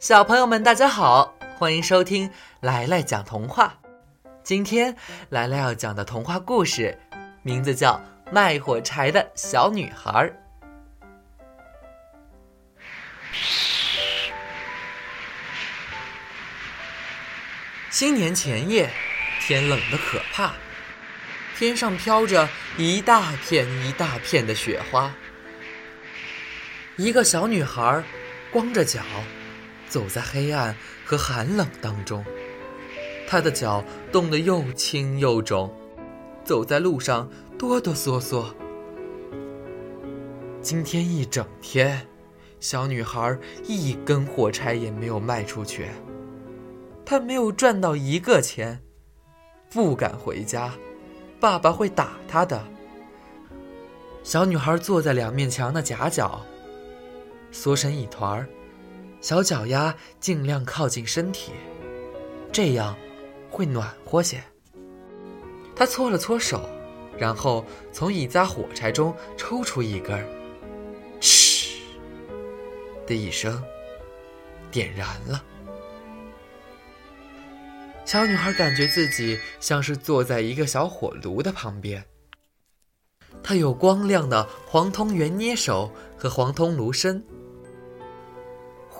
小朋友们，大家好，欢迎收听来来讲童话。今天来来要讲的童话故事，名字叫《卖火柴的小女孩》。新年前夜，天冷得可怕，天上飘着一大片一大片的雪花。一个小女孩光着脚。走在黑暗和寒冷当中，他的脚冻得又青又肿，走在路上哆哆嗦嗦。今天一整天，小女孩一根火柴也没有卖出去，她没有赚到一个钱，不敢回家，爸爸会打她的。小女孩坐在两面墙的夹角，缩成一团儿。小脚丫尽量靠近身体，这样会暖和些。他搓了搓手，然后从一扎火柴中抽出一根，嗤的一声，点燃了。小女孩感觉自己像是坐在一个小火炉的旁边。她有光亮的黄铜圆捏手和黄铜炉身。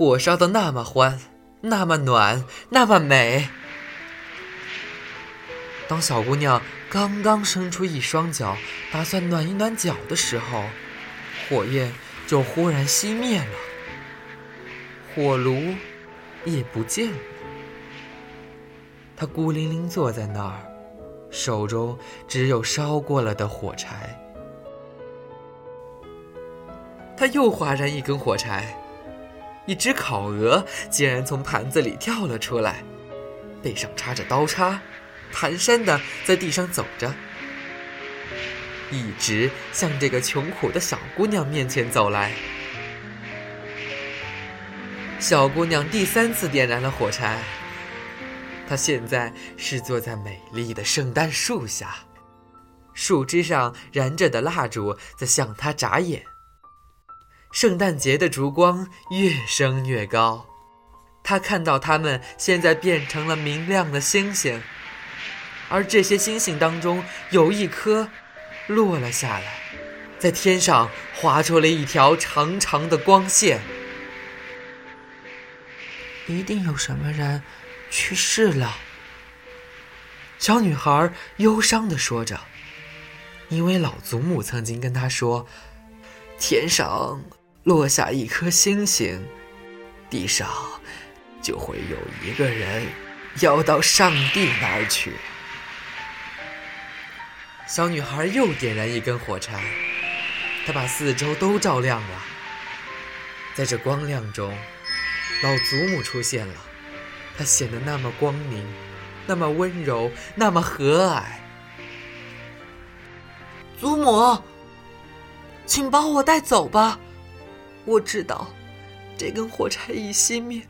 火烧的那么欢，那么暖，那么美。当小姑娘刚刚伸出一双脚，打算暖一暖脚的时候，火焰就忽然熄灭了，火炉也不见了。她孤零零坐在那儿，手中只有烧过了的火柴。她又划燃一根火柴。一只烤鹅竟然从盘子里跳了出来，背上插着刀叉，蹒跚的在地上走着，一直向这个穷苦的小姑娘面前走来。小姑娘第三次点燃了火柴，她现在是坐在美丽的圣诞树下，树枝上燃着的蜡烛在向她眨眼。圣诞节的烛光越升越高，他看到它们现在变成了明亮的星星，而这些星星当中有一颗落了下来，在天上划出了一条长长的光线。一定有什么人去世了，小女孩忧伤地说着，因为老祖母曾经跟她说，天上。落下一颗星星，地上就会有一个人要到上帝那儿去。小女孩又点燃一根火柴，她把四周都照亮了。在这光亮中，老祖母出现了，她显得那么光明，那么温柔，那么和蔼。祖母，请把我带走吧。我知道，这根火柴一熄灭，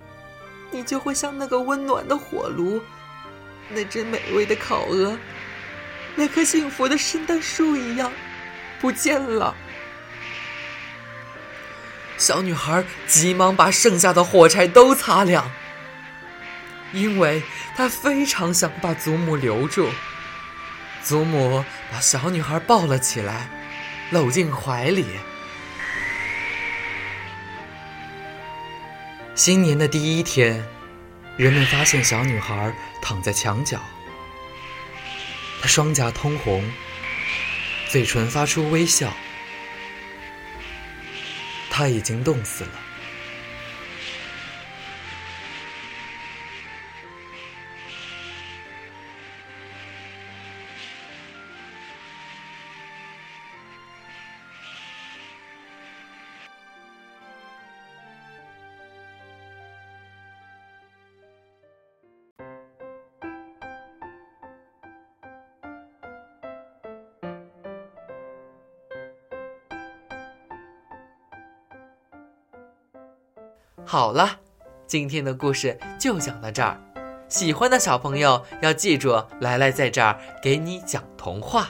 你就会像那个温暖的火炉，那只美味的烤鹅，那棵幸福的圣诞树一样，不见了。小女孩急忙把剩下的火柴都擦亮，因为她非常想把祖母留住。祖母把小女孩抱了起来，搂进怀里。新年的第一天，人们发现小女孩躺在墙角，她双颊通红，嘴唇发出微笑，她已经冻死了。好了，今天的故事就讲到这儿。喜欢的小朋友要记住，来来在这儿给你讲童话。